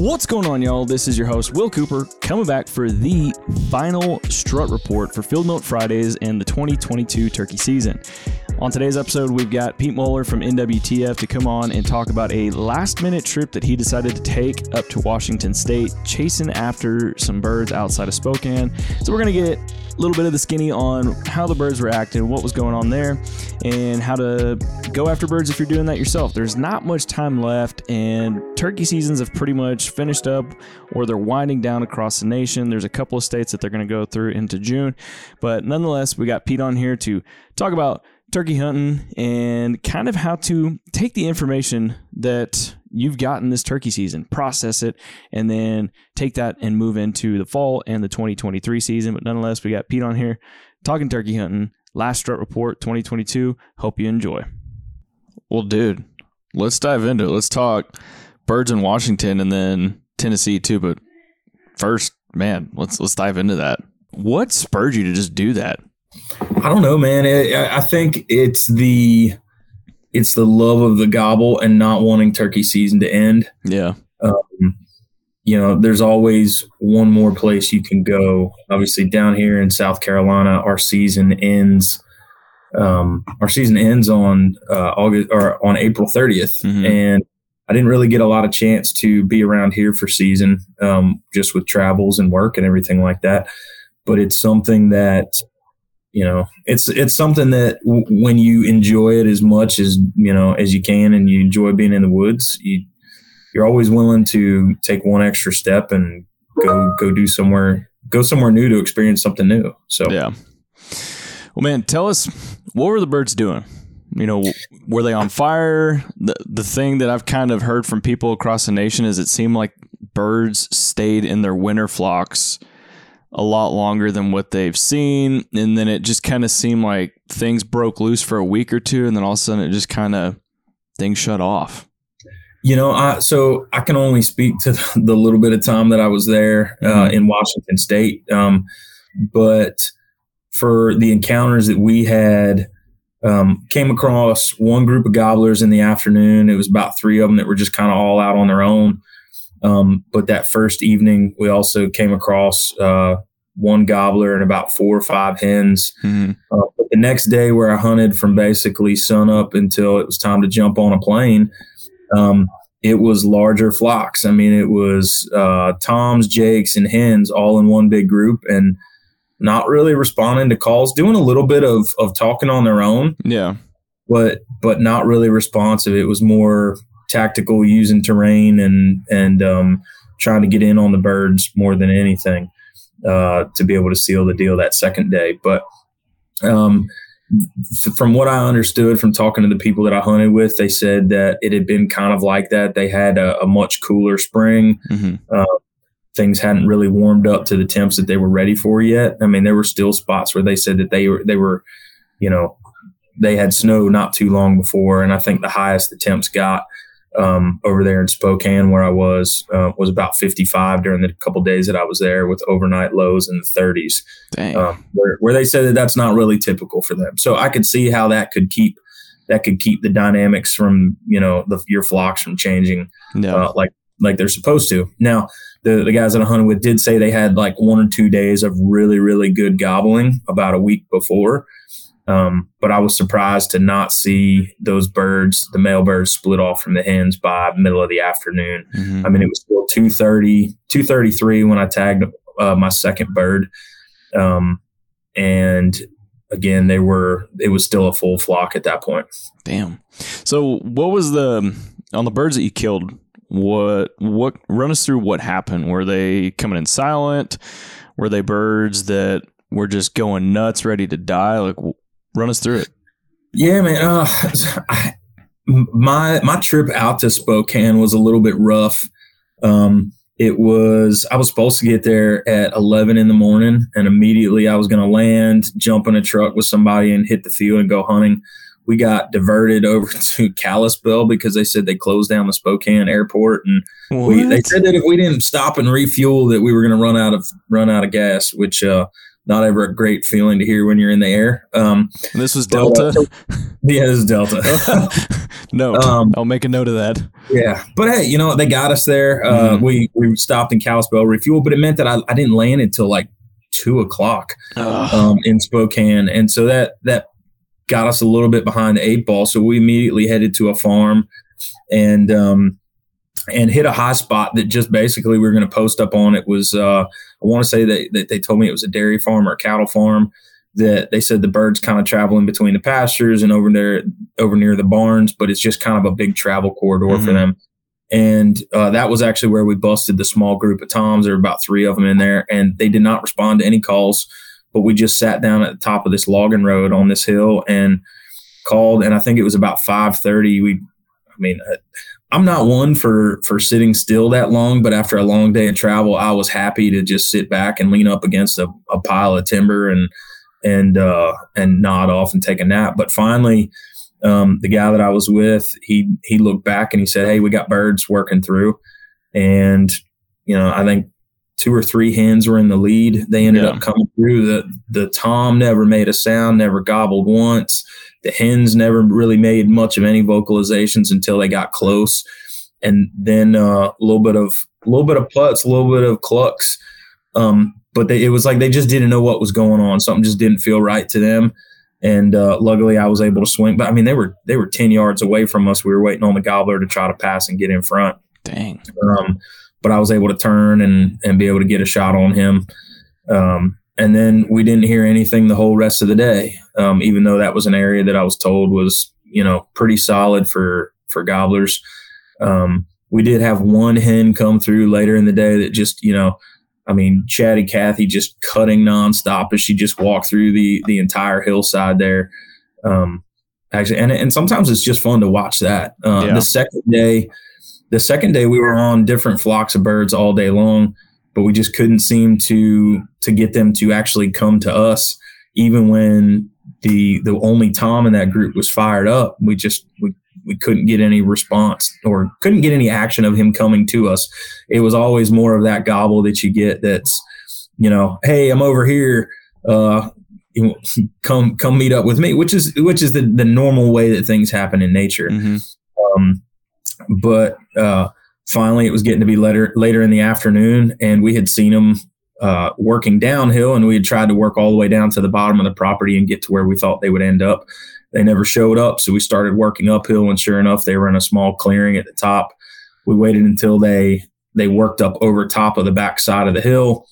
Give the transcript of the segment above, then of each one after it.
What's going on, y'all? This is your host, Will Cooper, coming back for the final strut report for Field Note Fridays and the 2022 turkey season. On today's episode, we've got Pete Muller from NWTF to come on and talk about a last minute trip that he decided to take up to Washington State, chasing after some birds outside of Spokane. So, we're going to get a little bit of the skinny on how the birds were acting, what was going on there, and how to go after birds if you're doing that yourself. There's not much time left, and turkey seasons have pretty much finished up or they're winding down across the nation. There's a couple of states that they're going to go through into June, but nonetheless, we got Pete on here to talk about turkey hunting and kind of how to take the information that you've gotten this turkey season, process it, and then take that and move into the fall and the 2023 season. But nonetheless, we got Pete on here talking turkey hunting. Last strut report 2022. Hope you enjoy. Well, dude, let's dive into it. Let's talk birds in Washington and then Tennessee too. But first, man, let's let's dive into that. What spurred you to just do that? I don't know, man. I think it's the it's the love of the gobble and not wanting turkey season to end. Yeah. Um, you know, there's always one more place you can go. Obviously, down here in South Carolina, our season ends. Um, our season ends on uh, August or on April 30th, mm-hmm. and I didn't really get a lot of chance to be around here for season, um, just with travels and work and everything like that. But it's something that you know it's it's something that w- when you enjoy it as much as you know as you can and you enjoy being in the woods you you're always willing to take one extra step and go go do somewhere go somewhere new to experience something new. So yeah. Well man tell us what were the birds doing? You know were they on fire? The the thing that i've kind of heard from people across the nation is it seemed like birds stayed in their winter flocks a lot longer than what they've seen. And then it just kind of seemed like things broke loose for a week or two. And then all of a sudden it just kind of things shut off. You know, I, so I can only speak to the little bit of time that I was there uh, mm-hmm. in Washington State. Um, but for the encounters that we had, um, came across one group of gobblers in the afternoon. It was about three of them that were just kind of all out on their own. Um, but that first evening, we also came across uh, one gobbler and about four or five hens. Mm-hmm. Uh, the next day, where I hunted from basically sun up until it was time to jump on a plane, um, it was larger flocks. I mean, it was uh, toms, jakes, and hens all in one big group, and not really responding to calls, doing a little bit of of talking on their own. Yeah, but but not really responsive. It was more tactical, using terrain and and um, trying to get in on the birds more than anything uh, to be able to seal the deal that second day. But Um, from what I understood from talking to the people that I hunted with, they said that it had been kind of like that. They had a, a much cooler spring. Mm-hmm. Uh, things hadn't really warmed up to the temps that they were ready for yet. I mean, there were still spots where they said that they were they were, you know, they had snow not too long before, and I think the highest the temps got um, over there in Spokane, where I was, uh, was about 55 during the couple days that I was there, with overnight lows in the 30s. Um, where, where they said that that's not really typical for them. So I could see how that could keep that could keep the dynamics from you know the, your flocks from changing no. uh, like like they're supposed to. Now the the guys that I hunted with did say they had like one or two days of really really good gobbling about a week before. Um, but I was surprised to not see those birds, the male birds, split off from the hens by middle of the afternoon. Mm-hmm. I mean, it was still 2.30, 2.33 when I tagged uh, my second bird. Um, and again, they were, it was still a full flock at that point. Damn. So what was the, on the birds that you killed, what, what, run us through what happened. Were they coming in silent? Were they birds that were just going nuts, ready to die? Like, Run us through it. Yeah, man. Uh, I, my my trip out to Spokane was a little bit rough. Um, it was I was supposed to get there at 11 in the morning, and immediately I was going to land, jump in a truck with somebody, and hit the field and go hunting. We got diverted over to Kalispell because they said they closed down the Spokane airport, and we, they said that if we didn't stop and refuel, that we were going to run out of run out of gas, which uh, not ever a great feeling to hear when you're in the air. Um, this was Delta. But, uh, yeah, this is Delta. no, um, I'll make a note of that. Yeah, but hey, you know they got us there. Uh, mm-hmm. We we stopped in Kalispell refuel, but it meant that I, I didn't land until like two o'clock um, in Spokane, and so that that got us a little bit behind the eight ball. So we immediately headed to a farm, and um, and hit a high spot that just basically we were going to post up on. It was uh, I want to say that, that they told me it was a dairy farm or a cattle farm. That they said the birds kind of traveling between the pastures and over there over near the barns, but it's just kind of a big travel corridor mm-hmm. for them. And uh, that was actually where we busted the small group of toms. There were about three of them in there, and they did not respond to any calls. But we just sat down at the top of this logging road on this hill and called. And I think it was about five thirty. We, I mean, uh, I'm not one for for sitting still that long, but after a long day of travel, I was happy to just sit back and lean up against a, a pile of timber and and uh, and nod off and take a nap. But finally, um, the guy that I was with, he he looked back and he said, "Hey, we got birds working through," and you know, I think two or three hens were in the lead. They ended yeah. up coming through. The the tom never made a sound, never gobbled once. The hens never really made much of any vocalizations until they got close, and then uh, a little bit of a little bit of putts, a little bit of clucks. Um, but they, it was like they just didn't know what was going on. Something just didn't feel right to them. And uh, luckily, I was able to swing. But I mean, they were they were ten yards away from us. We were waiting on the gobbler to try to pass and get in front. Dang. Um, but I was able to turn and and be able to get a shot on him. Um, and then we didn't hear anything the whole rest of the day, um, even though that was an area that I was told was you know pretty solid for for gobblers. Um, we did have one hen come through later in the day that just you know, I mean, Chatty Cathy just cutting nonstop as she just walked through the the entire hillside there. Um, actually, and and sometimes it's just fun to watch that. Uh, yeah. The second day, the second day we were on different flocks of birds all day long but we just couldn't seem to to get them to actually come to us even when the the only tom in that group was fired up we just we we couldn't get any response or couldn't get any action of him coming to us it was always more of that gobble that you get that's you know hey i'm over here uh come come meet up with me which is which is the the normal way that things happen in nature mm-hmm. um but uh finally it was getting to be later later in the afternoon and we had seen them uh, working downhill and we had tried to work all the way down to the bottom of the property and get to where we thought they would end up. They never showed up so we started working uphill and sure enough they were in a small clearing at the top. We waited until they they worked up over top of the back side of the hill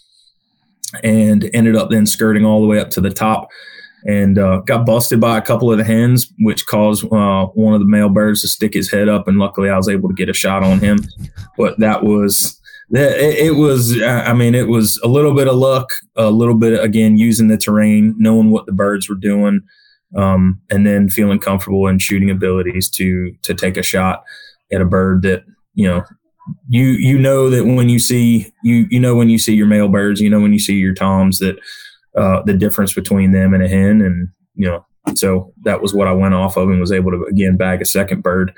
and ended up then skirting all the way up to the top and uh, got busted by a couple of the hens, which caused uh, one of the male birds to stick his head up. And luckily, I was able to get a shot on him. But that was it, was. I mean, it was a little bit of luck, a little bit again using the terrain, knowing what the birds were doing, um, and then feeling comfortable in shooting abilities to to take a shot at a bird that you know you you know that when you see you you know when you see your male birds, you know when you see your toms that uh, the difference between them and a hen, and you know so that was what I went off of and was able to again bag a second bird.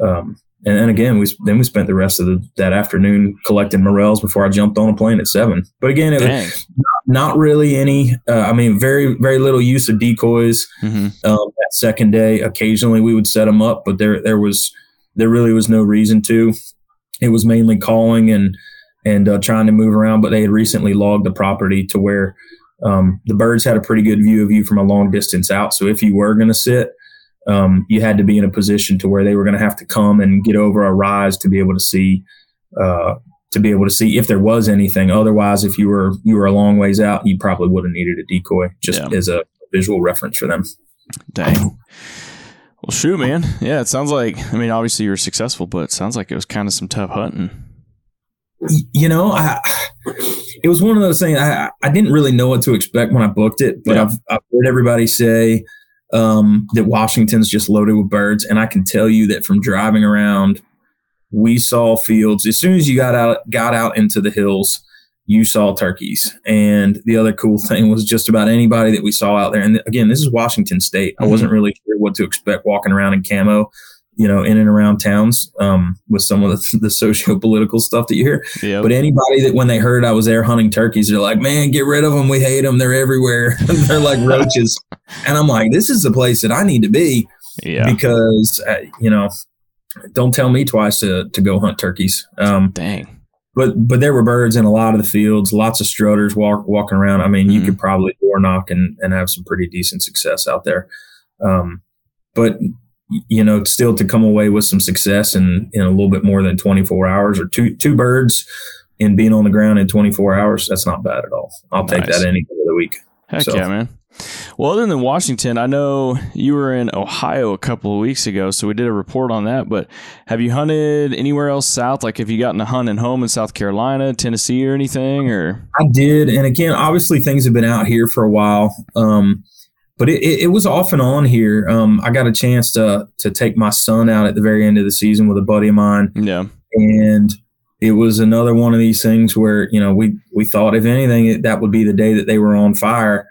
Um, and then again, we then we spent the rest of the, that afternoon collecting morels before I jumped on a plane at seven. But again, it Dang. was not, not, really any. Uh, I mean, very very little use of decoys. Mm-hmm. Um, that second day, occasionally we would set them up, but there there was there really was no reason to. It was mainly calling and and uh, trying to move around. But they had recently logged the property to where um, the birds had a pretty good view of you from a long distance out. So if you were going to sit, um, you had to be in a position to where they were going to have to come and get over a rise to be able to see uh, to be able to see if there was anything. Otherwise, if you were you were a long ways out, you probably would have needed a decoy just yeah. as a visual reference for them. Dang. Well, shoot, man. Yeah, it sounds like. I mean, obviously you were successful, but it sounds like it was kind of some tough hunting. You know, I, it was one of those things. I I didn't really know what to expect when I booked it, but yeah. I've, I've heard everybody say um, that Washington's just loaded with birds. And I can tell you that from driving around, we saw fields. As soon as you got out, got out into the hills, you saw turkeys. And the other cool thing was just about anybody that we saw out there. And again, this is Washington State. I wasn't mm-hmm. really sure what to expect walking around in camo you know, in and around towns um, with some of the, the socio political stuff that you hear. Yep. But anybody that when they heard I was there hunting turkeys, they're like, man, get rid of them. We hate them. They're everywhere. they're like roaches. and I'm like, this is the place that I need to be yeah. because, uh, you know, don't tell me twice to, to go hunt turkeys. Um, Dang. But but there were birds in a lot of the fields, lots of strutters walk, walking around. I mean, mm-hmm. you could probably door knock and, and have some pretty decent success out there. Um, but you know, still to come away with some success in, in a little bit more than 24 hours or two, two birds and being on the ground in 24 hours, that's not bad at all. I'll nice. take that any day of the week. Heck so. yeah, man. Well, other than Washington, I know you were in Ohio a couple of weeks ago, so we did a report on that. But have you hunted anywhere else south? Like, have you gotten a hunt at home in South Carolina, Tennessee, or anything? Or I did, and again, obviously things have been out here for a while. Um, but it, it, it, was off and on here. Um, I got a chance to to take my son out at the very end of the season with a buddy of mine. Yeah, and it was another one of these things where you know we we thought if anything that would be the day that they were on fire,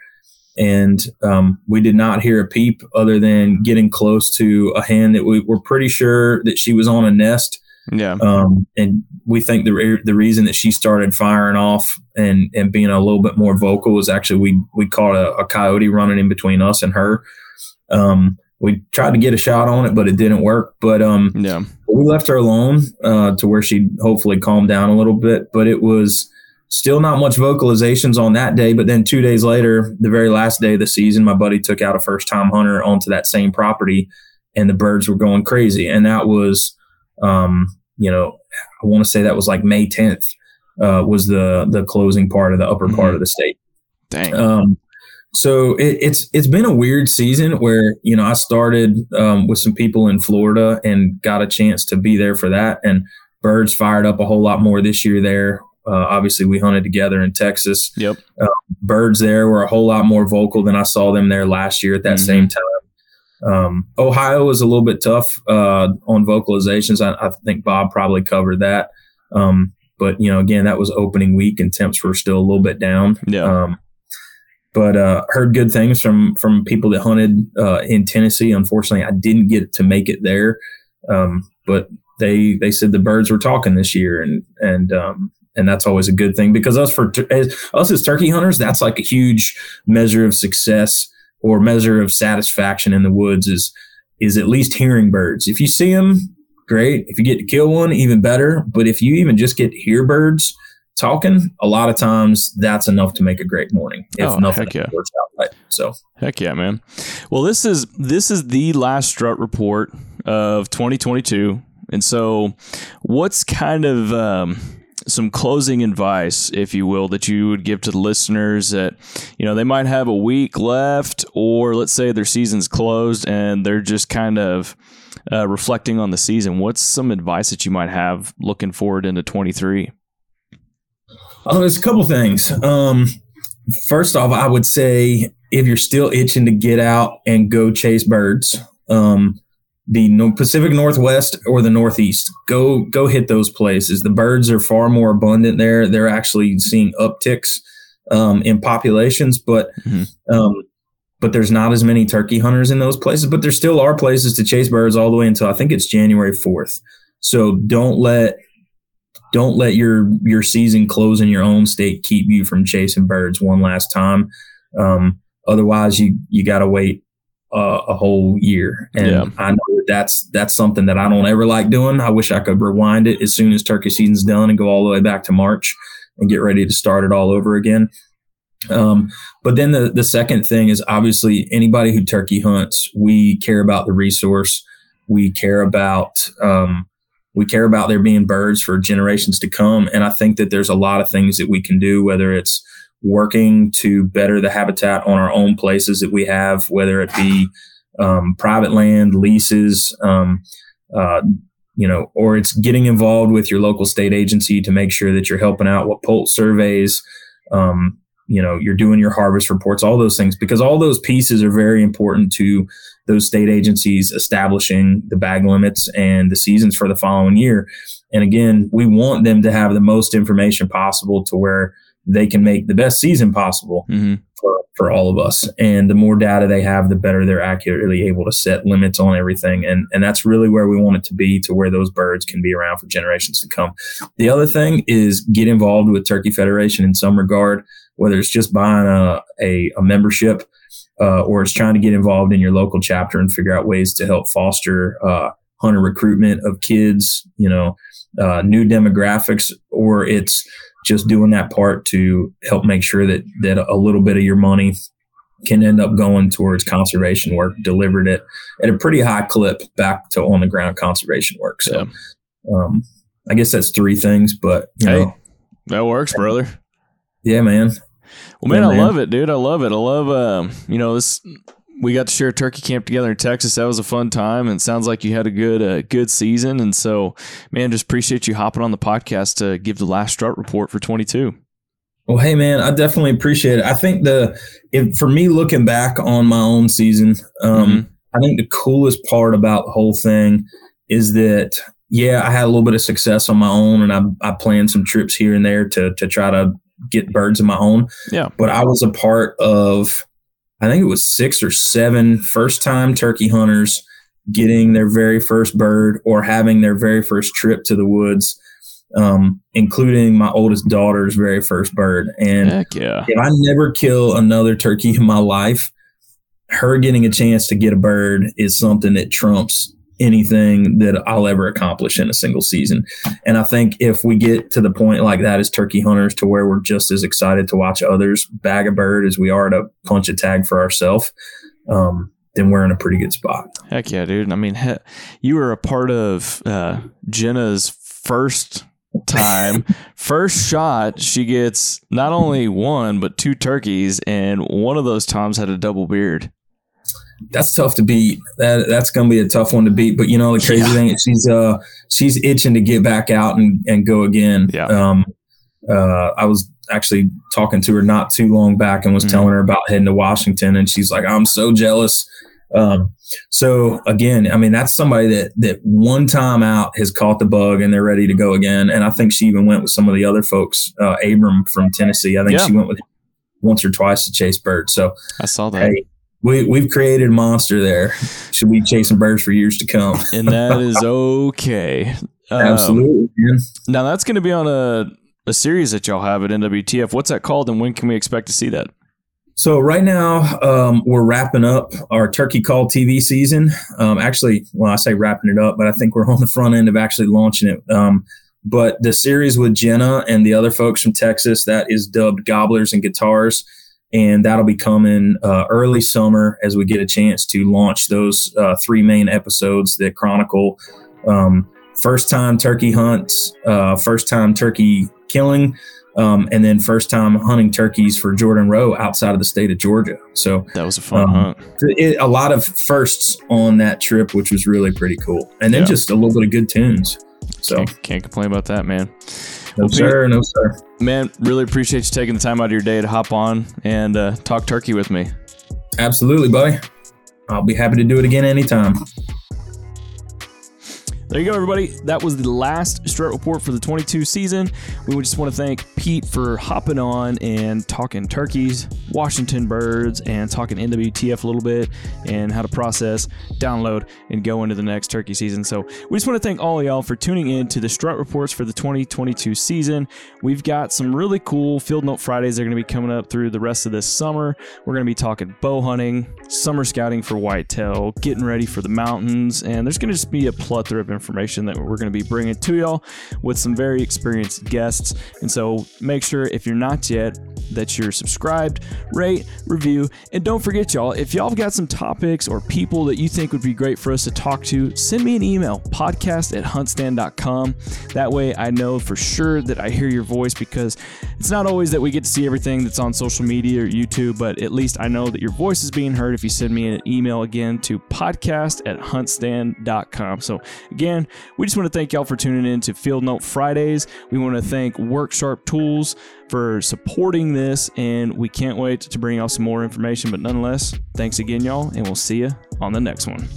and um, we did not hear a peep other than getting close to a hen that we were pretty sure that she was on a nest yeah. Um, and we think the re- the reason that she started firing off and and being a little bit more vocal was actually we we caught a, a coyote running in between us and her. Um, we tried to get a shot on it, but it didn't work. But um, yeah, we left her alone uh, to where she hopefully calmed down a little bit. But it was still not much vocalizations on that day. But then two days later, the very last day of the season, my buddy took out a first time hunter onto that same property, and the birds were going crazy. And that was um, you know, I want to say that was like May 10th uh, was the the closing part of the upper mm-hmm. part of the state. Dang. Um, so it, it's it's been a weird season where you know I started um, with some people in Florida and got a chance to be there for that, and birds fired up a whole lot more this year there. Uh, obviously, we hunted together in Texas. Yep. Uh, birds there were a whole lot more vocal than I saw them there last year at that mm-hmm. same time. Um, Ohio is a little bit tough uh, on vocalizations. I, I, think Bob probably covered that. Um, but you know, again, that was opening week and temps were still a little bit down. Yeah. Um, but uh, heard good things from from people that hunted uh, in Tennessee. Unfortunately, I didn't get to make it there. Um, but they they said the birds were talking this year, and and um, and that's always a good thing because us for as, us as turkey hunters, that's like a huge measure of success or measure of satisfaction in the woods is is at least hearing birds. If you see them, great. If you get to kill one, even better. But if you even just get to hear birds talking, a lot of times that's enough to make a great morning. If oh, nothing heck yeah. works out right. So heck yeah, man. Well, this is this is the last strut report of 2022, and so what's kind of um, some closing advice, if you will, that you would give to the listeners that, you know, they might have a week left, or let's say their season's closed and they're just kind of uh, reflecting on the season. What's some advice that you might have looking forward into 23? Oh, there's a couple things. Um, first off, I would say if you're still itching to get out and go chase birds, um, the Pacific Northwest or the Northeast, go go hit those places. The birds are far more abundant there. They're actually seeing upticks um, in populations, but mm-hmm. um, but there's not as many turkey hunters in those places. But there still are places to chase birds all the way until I think it's January fourth. So don't let don't let your your season close in your own state keep you from chasing birds one last time. Um, otherwise, you you got to wait uh, a whole year. And yeah. I know that that's that's something that I don't ever like doing. I wish I could rewind it as soon as turkey season's done and go all the way back to March and get ready to start it all over again. Um, but then the the second thing is obviously anybody who turkey hunts, we care about the resource. We care about um, we care about there being birds for generations to come. And I think that there's a lot of things that we can do, whether it's working to better the habitat on our own places that we have, whether it be um, private land, leases, um, uh, you know, or it's getting involved with your local state agency to make sure that you're helping out what poult surveys, um, you know, you're doing your harvest reports, all those things, because all those pieces are very important to those state agencies establishing the bag limits and the seasons for the following year. And again, we want them to have the most information possible to where they can make the best season possible mm-hmm. for, for all of us. And the more data they have, the better they're accurately able to set limits on everything. And, and that's really where we want it to be to where those birds can be around for generations to come. The other thing is get involved with Turkey Federation in some regard, whether it's just buying a, a, a membership uh, or it's trying to get involved in your local chapter and figure out ways to help foster uh, hunter recruitment of kids, you know, uh, new demographics, or it's just doing that part to help make sure that that a little bit of your money can end up going towards conservation work delivered it at a pretty high clip back to on the ground conservation work. So, yeah. um, I guess that's three things, but you hey, know, that works, brother. Yeah, man. Well, man, yeah, man, I love it, dude. I love it. I love, um, you know, this we got to share turkey camp together in Texas. That was a fun time, and sounds like you had a good uh, good season. And so, man, just appreciate you hopping on the podcast to give the last strut report for 22. Well, hey, man, I definitely appreciate it. I think the if, for me looking back on my own season, um, mm-hmm. I think the coolest part about the whole thing is that yeah, I had a little bit of success on my own, and I I planned some trips here and there to to try to get birds of my own. Yeah, but I was a part of I think it was six or seven first time turkey hunters getting their very first bird or having their very first trip to the woods, um, including my oldest daughter's very first bird. And yeah. if I never kill another turkey in my life, her getting a chance to get a bird is something that trumps anything that I'll ever accomplish in a single season. And I think if we get to the point like that as turkey hunters to where we're just as excited to watch others bag a bird as we are to punch a tag for ourselves, um, then we're in a pretty good spot. Heck yeah, dude. I mean, he- you were a part of uh, Jenna's first time first shot she gets not only one but two turkeys and one of those toms had a double beard that's tough to beat. That that's gonna be a tough one to beat. But you know the crazy yeah. thing is she's uh she's itching to get back out and, and go again. Yeah. Um uh I was actually talking to her not too long back and was mm-hmm. telling her about heading to Washington and she's like, I'm so jealous. Um so again, I mean that's somebody that that one time out has caught the bug and they're ready to go again. And I think she even went with some of the other folks, uh Abram from Tennessee. I think yeah. she went with once or twice to chase birds. So I saw that. Hey, we we've created a monster there. Should we be chasing birds for years to come. and that is okay. Um, Absolutely. Man. Now that's going to be on a a series that y'all have at NWTF. What's that called, and when can we expect to see that? So right now um, we're wrapping up our Turkey Call TV season. Um, actually, well, I say wrapping it up, but I think we're on the front end of actually launching it. Um, but the series with Jenna and the other folks from Texas that is dubbed Gobblers and Guitars and that'll be coming uh, early summer as we get a chance to launch those uh, three main episodes that chronicle um, first time turkey hunts, uh, first time turkey killing, um, and then first time hunting turkeys for Jordan Rowe outside of the state of Georgia. So that was a fun um, hunt. It, a lot of firsts on that trip, which was really pretty cool, and then yeah. just a little bit of good tunes. So can't, can't complain about that, man. No, sir. No, sir. Man, really appreciate you taking the time out of your day to hop on and uh, talk turkey with me. Absolutely, buddy. I'll be happy to do it again anytime. There you go, everybody. That was the last Strut Report for the 22 season. We just want to thank Pete for hopping on and talking turkeys, Washington birds, and talking NWTF a little bit and how to process, download, and go into the next turkey season. So we just want to thank all y'all for tuning in to the Strut Reports for the 2022 season. We've got some really cool Field Note Fridays that are going to be coming up through the rest of this summer. We're going to be talking bow hunting, summer scouting for whitetail, getting ready for the mountains, and there's going to just be a plethora of information that we're going to be bringing to y'all with some very experienced guests. And so make sure if you're not yet that you're subscribed, rate, review, and don't forget y'all, if y'all have got some topics or people that you think would be great for us to talk to, send me an email, podcast at huntstand.com. That way I know for sure that I hear your voice because it's not always that we get to see everything that's on social media or YouTube, but at least I know that your voice is being heard if you send me an email again to podcast at huntstand.com. So again, we just want to thank y'all for tuning in to Field Note Fridays. We want to thank Worksharp Tools for supporting this, and we can't wait to bring y'all some more information. But nonetheless, thanks again, y'all, and we'll see you on the next one.